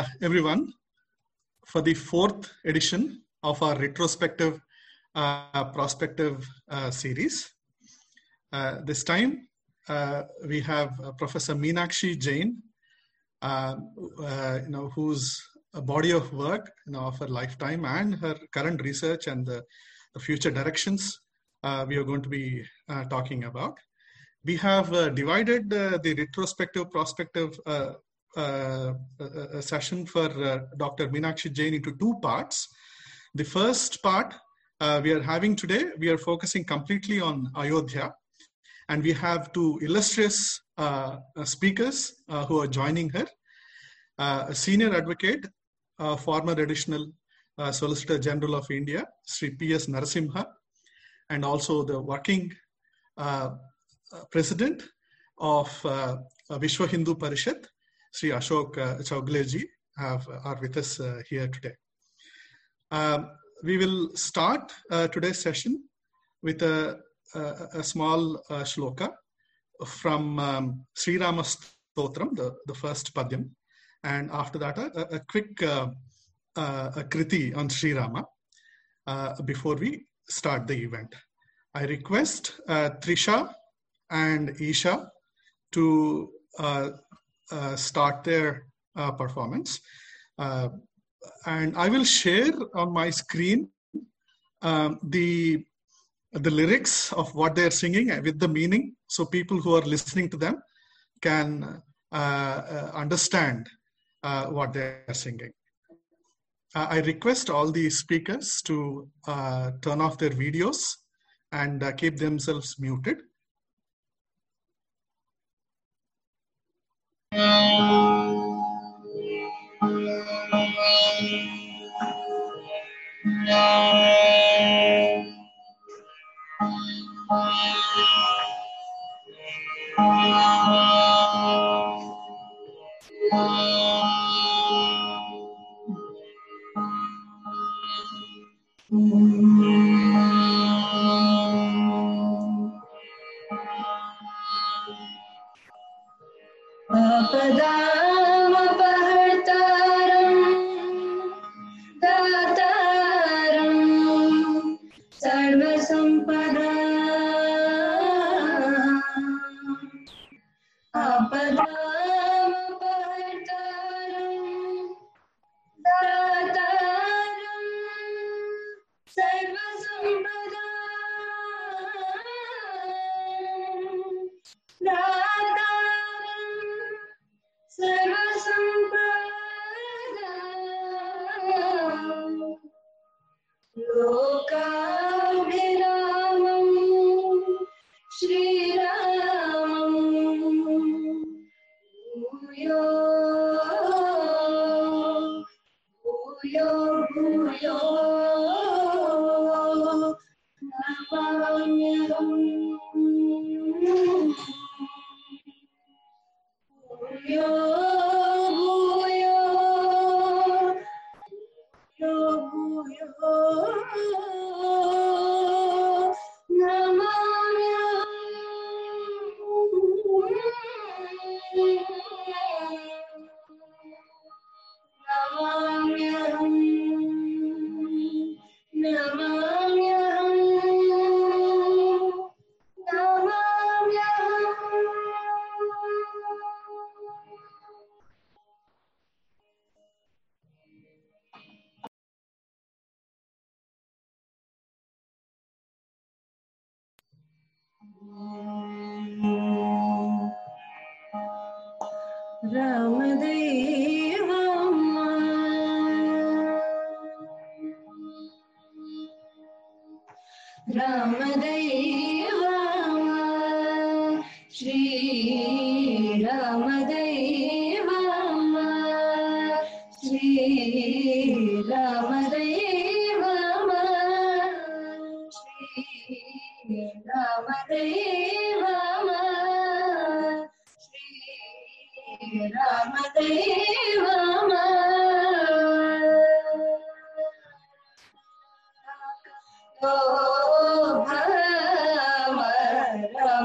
uh, everyone for the fourth edition of our retrospective uh, prospective uh, series. Uh, this time uh, we have uh, Professor Meenakshi Jain, you know, whose body of work you know, of her lifetime and her current research and the, the future directions we are going to be talking about. We have uh, divided uh, the retrospective prospective uh, uh, uh, session for uh, Dr. Meenakshi Jain into two parts. The first part uh, we are having today, we are focusing completely on Ayodhya, and we have two illustrious uh, uh, speakers who are joining her. A senior advocate, former additional Solicitor General of India, Sri P.S. Narasimha, and also the working president of Vishwa Hindu Parishad, Sri Ashok uh, Chowguleji, have, are with us uh, here today. Um, we will start uh, today's session with a, a, a small uh, shloka from um, Sri Rama Stotram, the, the first padyam, and after that, a, a quick uh, uh, a kriti on Sri Rama uh, before we start the event. I request uh, Trisha and Isha to uh, uh, start their uh, performance. Uh, and I will share on my screen um, the the lyrics of what they're singing with the meaning, so people who are listening to them can uh, uh, understand uh, what they're singing. Uh, I request all the speakers to uh, turn off their videos and uh, keep themselves muted. Ramadan.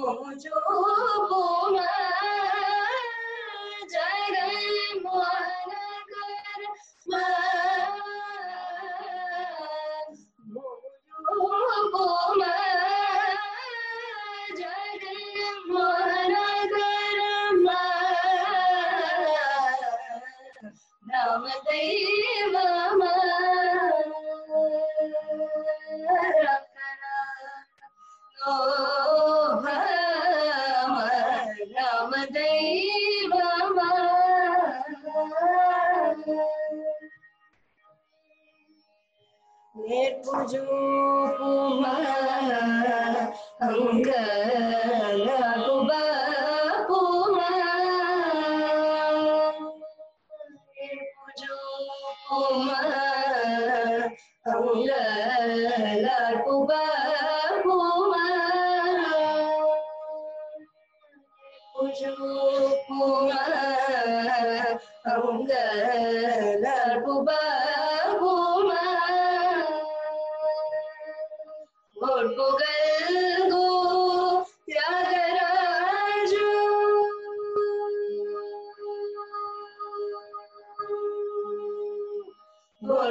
मोजो बोला जगन मोर Nerpujukum angkana kubapum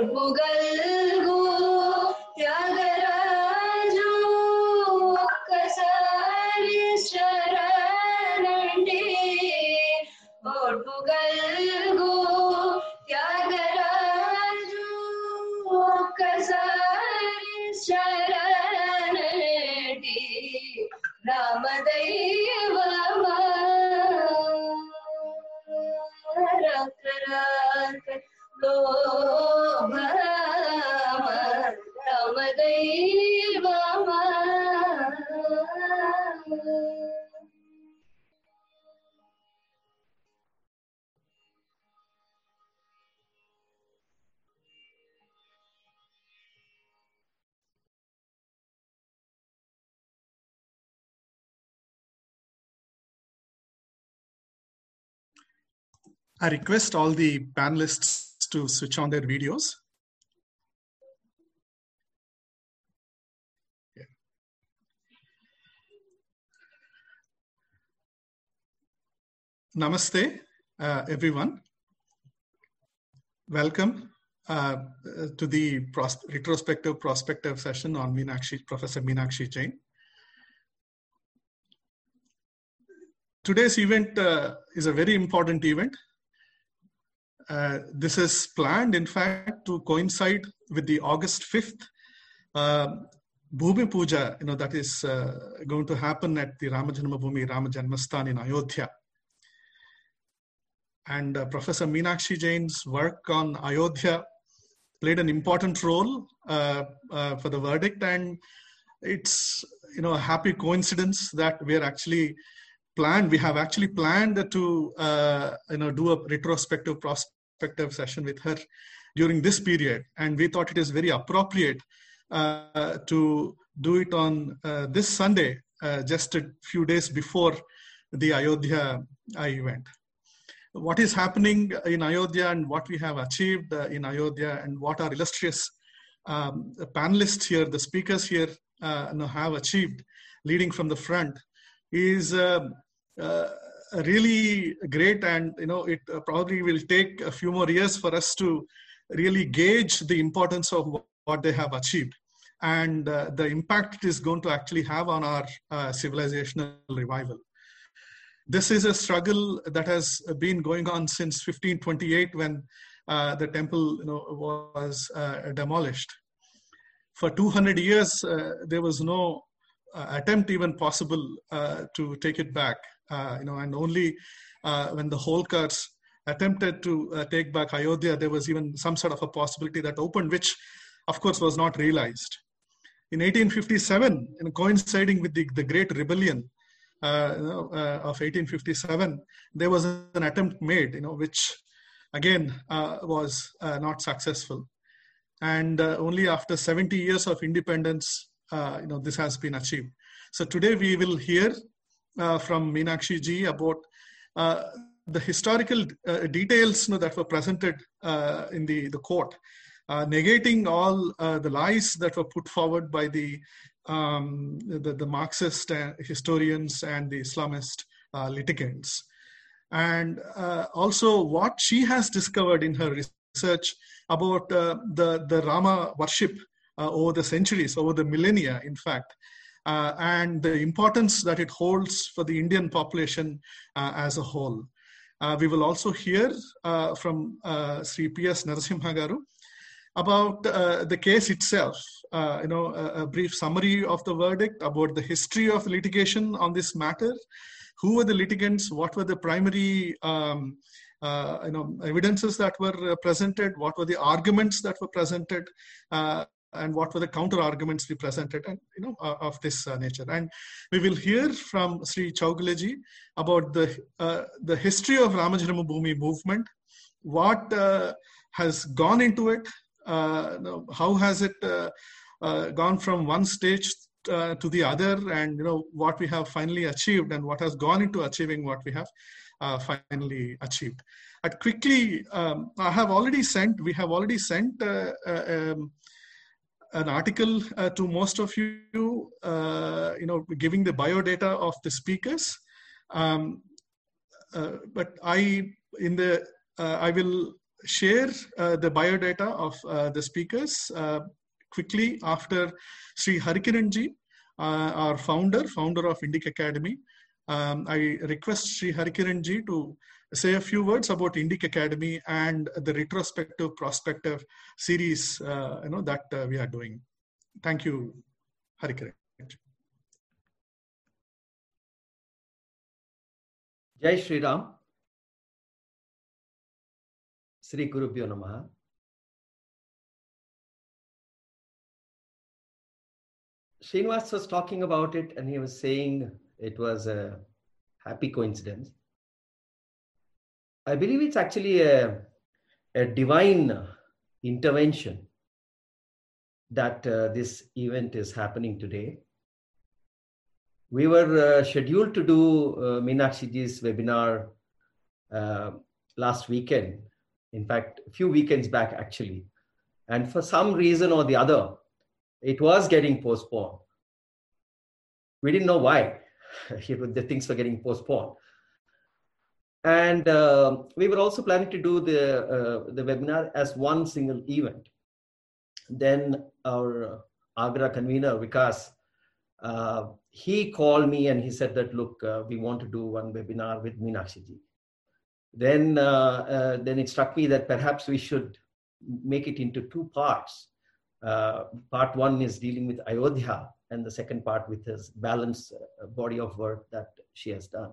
Mughal I request all the panelists to switch on their videos. Namaste, uh, everyone. Welcome uh, to the pros- retrospective prospective session on Meenakshi, Professor Meenakshi Jain. Today's event uh, is a very important event. Uh, this is planned, in fact, to coincide with the August 5th uh, Bhumi Puja, you know, that is uh, going to happen at the Ramajanma Bhumi Rama Janmastan in Ayodhya. And uh, Professor Meenakshi Jain's work on Ayodhya played an important role uh, uh, for the verdict, and it's you know a happy coincidence that we're actually planned. We have actually planned to uh, you know do a retrospective prospective session with her during this period, and we thought it is very appropriate uh, to do it on uh, this Sunday, just a few days before the Ayodhya event. What is happening in Ayodhya and what we have achieved uh, in Ayodhya, and what our illustrious um, panelists here, the speakers here, uh, have achieved, leading from the front, is uh, uh, really great. And you know, it uh, probably will take a few more years for us to really gauge the importance of what they have achieved and uh, the impact it is going to actually have on our civilizational revival. This is a struggle that has been going on since 1528 when uh, the temple you know, was uh, demolished. For 200 years, uh, there was no uh, attempt even possible to take it back. you know, and only when the Holkars attempted to take back Ayodhya, there was even some sort of a possibility that opened, which of course was not realized. In 1857, you know, coinciding with the, the Great Rebellion, uh, uh, of 1857, there was an attempt made, you know, which again uh, was not successful. And only after 70 years of independence, you know, this has been achieved. So today we will hear from Meenakshi ji about the historical uh, details you know, that were presented uh, in the, the court, uh, negating all the lies that were put forward by the, um, the, the Marxist historians and the Islamist uh, litigants. And uh, also what she has discovered in her research about uh, the, the Rama worship uh, over the centuries, over the millennia, in fact, uh, and the importance that it holds for the Indian population uh, as a whole. We will also hear from Sri P.S. Narasimha Garu about uh, the case itself. Uh, you know, a, a brief summary of the verdict about the history of litigation on this matter. Who were the litigants? What were the primary um, uh, you know evidences that were uh, presented? What were the arguments that were presented? Uh, and what were the counter arguments we presented and you know uh, of this uh, nature and we will hear from sri chaugaleji about the uh, the history of ramajanma movement what uh, has gone into it how has it uh, uh, gone from one stage uh, to the other and you know what we have finally achieved and what has gone into achieving what we have uh, finally achieved uh, quickly um, i have already sent we have already sent uh, uh, um, an article uh, to most of you, uh, you know, giving the biodata of the speakers. Um, uh, but I, in the, uh, I will share uh, the biodata of uh, the speakers uh, quickly after Sri Harikiranji, our founder, founder of Indic Academy. Um, I request Sri Harikiranji to say a few words about Indic Academy and the retrospective prospective series you know that we are doing. Thank you, Harikiran. Jai Shri Ram. Sri Gurubhyo Namaha. Srinivas was talking about it and he was saying it was a happy coincidence. I believe it's actually a, a divine intervention that uh, this event is happening today. We were uh, scheduled to do uh, webinar uh, last weekend, in fact, a few weekends back actually. And for some reason or the other, it was getting postponed. We didn't know why. the things were getting postponed. And uh, we were also planning to do the, uh, the webinar as one single event. Then our Agra convener, Vikas, uh, he called me and he said that, look, uh, we want to do one webinar with Meenakshi ji. Then, uh, uh, then it struck me that perhaps we should make it into two parts. Uh, part one is dealing with Ayodhya, and the second part with his balanced body of work that she has done.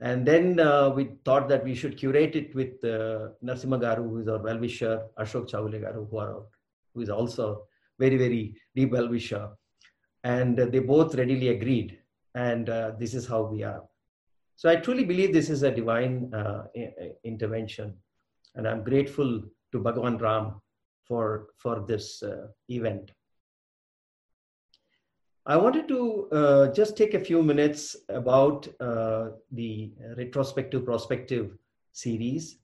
And then uh, we thought that we should curate it with uh, Narasimha Garu, who is our well-wisher, Ashok Chaule Garu, who, are, who is also very, very deep well-wisher. And uh, they both readily agreed. And uh, this is how we are. So I truly believe this is a divine uh, intervention. And I'm grateful to Bhagavan Ram for, for this uh, event. I wanted to uh, just take a few minutes about uh, the retrospective prospective series.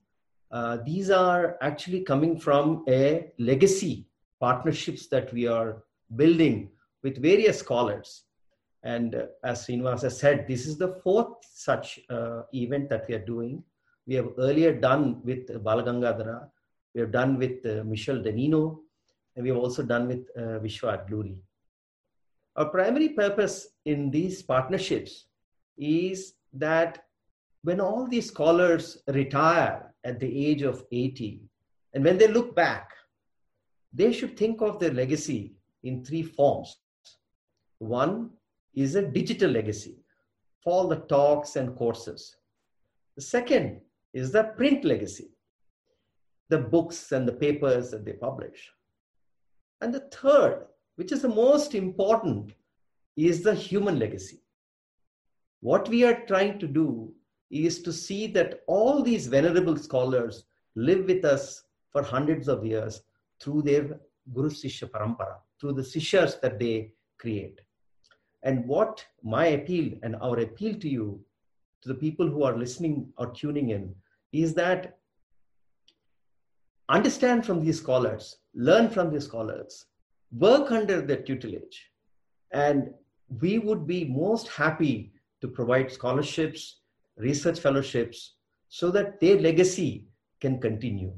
Uh, these are actually coming from a legacy partnerships that we are building with various scholars. And uh, as Srinivas has said, this is the fourth such uh, event that we are doing. We have earlier done with Balagangadhara, we have done with uh, Michel Danino, and we have also done with uh, Vishwa Adluri. Our primary purpose in these partnerships is that when all these scholars retire at the age of 80, and when they look back, they should think of their legacy in three forms. One is a digital legacy for all the talks and courses. The second is the print legacy, the books and the papers that they publish. And the third which is the most important, is the human legacy. What we are trying to do is to see that all these venerable scholars live with us for hundreds of years through their Guru Sishya Parampara, through the Sishyas that they create. And what my appeal and our appeal to you, to the people who are listening or tuning in, is that understand from these scholars, learn from these scholars, work under their tutelage, and we would be most happy to provide scholarships, research fellowships, so that their legacy can continue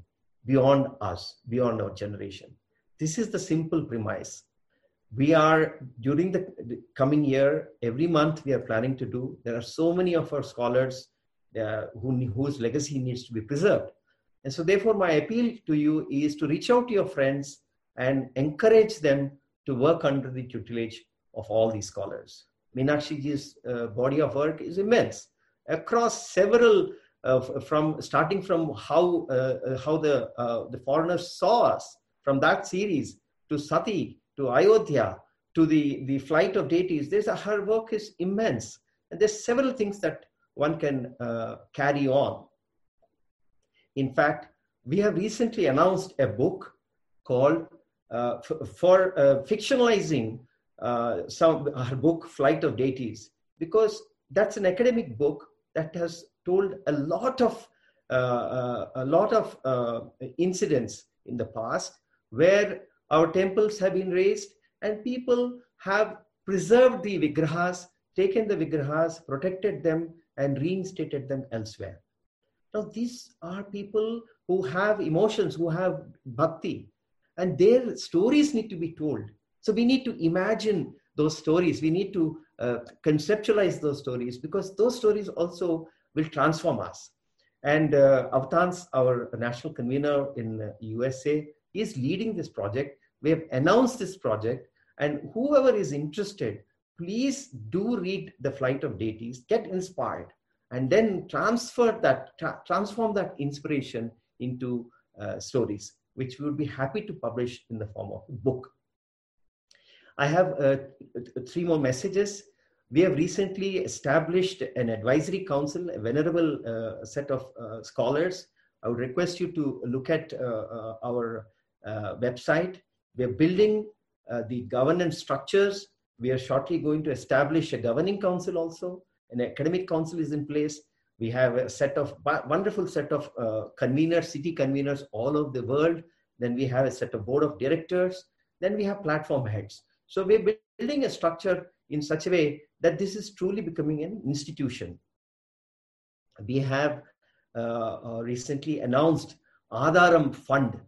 beyond us, beyond our generation. This is the simple premise. We are, during the coming year, every month we are planning to do, there are so many of our scholars uh, who, whose legacy needs to be preserved. And so, therefore, my appeal to you is to reach out to your friends and encourage them to work under the tutelage of all these scholars. Meenakshiji's uh, body of work is immense across several, uh, from starting from how uh, how the uh, the foreigners saw us from that series to Sati to Ayodhya to the the flight of deities. There's a, her work is immense, and there's several things that one can uh, carry on. In fact, we have recently announced a book called uh, for uh, fictionalizing uh, some our book Flight of Deities because that's an academic book that has told a lot of uh, uh, a lot of incidents in the past where our temples have been raised and people have preserved the vigrahas, taken the vigrahas, protected them, and reinstated them elsewhere. Now, these are people who have emotions, who have bhakti, and their stories need to be told. So, we need to imagine those stories. We need to uh, conceptualize those stories because those stories also will transform us. And uh, Avatans, our national convener in uh, USA, is leading this project. We have announced this project, and whoever is interested, please do read The Flight of Deities, get inspired, and then transfer that, tra- transform that inspiration into uh, stories, which we would be happy to publish in the form of a book. I have uh, three more messages. We have recently established an advisory council, a venerable uh, set of uh, scholars. I would request you to look at uh, uh, our website. We are building the governance structures. We are shortly going to establish a governing council also. An academic council is in place. We have a set of wonderful set of conveners, city conveners all over the world. Then we have a set of board of directors. Then we have platform heads. So we're building a structure in such a way that this is truly becoming an institution. We have uh, uh, recently announced Adharam Fund.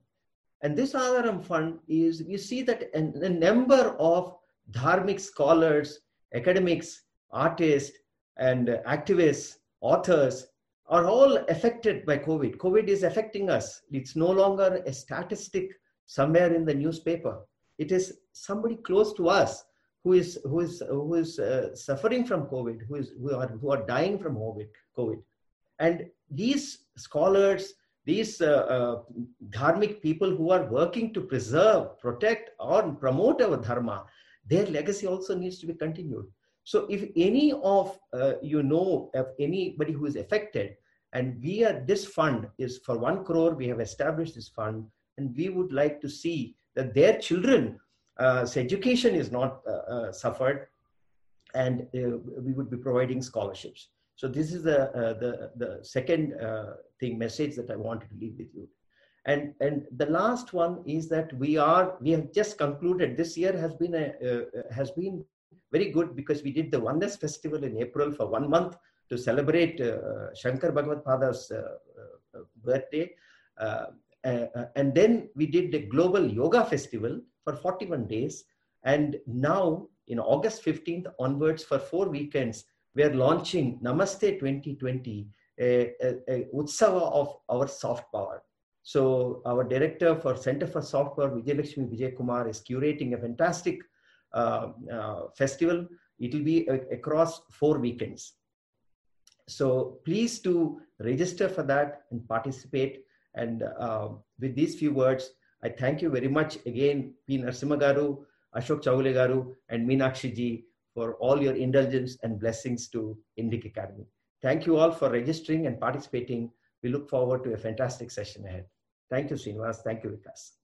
And this Adharam Fund is, you see that a, a number of dharmic scholars, academics, artists, and activists, authors are all affected by COVID. COVID is affecting us. It's no longer a statistic somewhere in the newspaper. It is somebody close to us who is who is who is uh, suffering from COVID, who is who are who are dying from COVID. COVID, and these scholars, these uh, uh, dharmic people who are working to preserve, protect, or promote our dharma, their legacy also needs to be continued. So, if any of uh, you know of anybody who is affected, and we are this fund is for one crore, we have established this fund, and we would like to see that their children uh, education is not uh, uh, suffered and we would be providing scholarships. So this is the, uh, the, the second uh, thing, message that I wanted to leave with you. And, and the last one is that we are, we have just concluded, this year has been, a, uh, has been very good because we did the Oneness Festival in April for one month to celebrate uh, Shankar Bhagavad Pada's uh, uh, birthday. and then we did the Global Yoga Festival for 41 days. And now, in August 15th onwards, for four weekends, we are launching Namaste 2020, a, a, a Utsava of our soft power. So, our director for Center for Soft Power, Vijayalakshmi Vijay Kumar, is curating a fantastic uh, uh, festival. It will be a, across four weekends. So, please do register for that and participate. And uh, with these few words, I thank you very much again, P. Garu, Ashok Chaule Garu, and Meenakshi ji for all your indulgence and blessings to Indic Academy. Thank you all for registering and participating. We look forward to a fantastic session ahead. Thank you, Srinivas. Thank you, Vikas.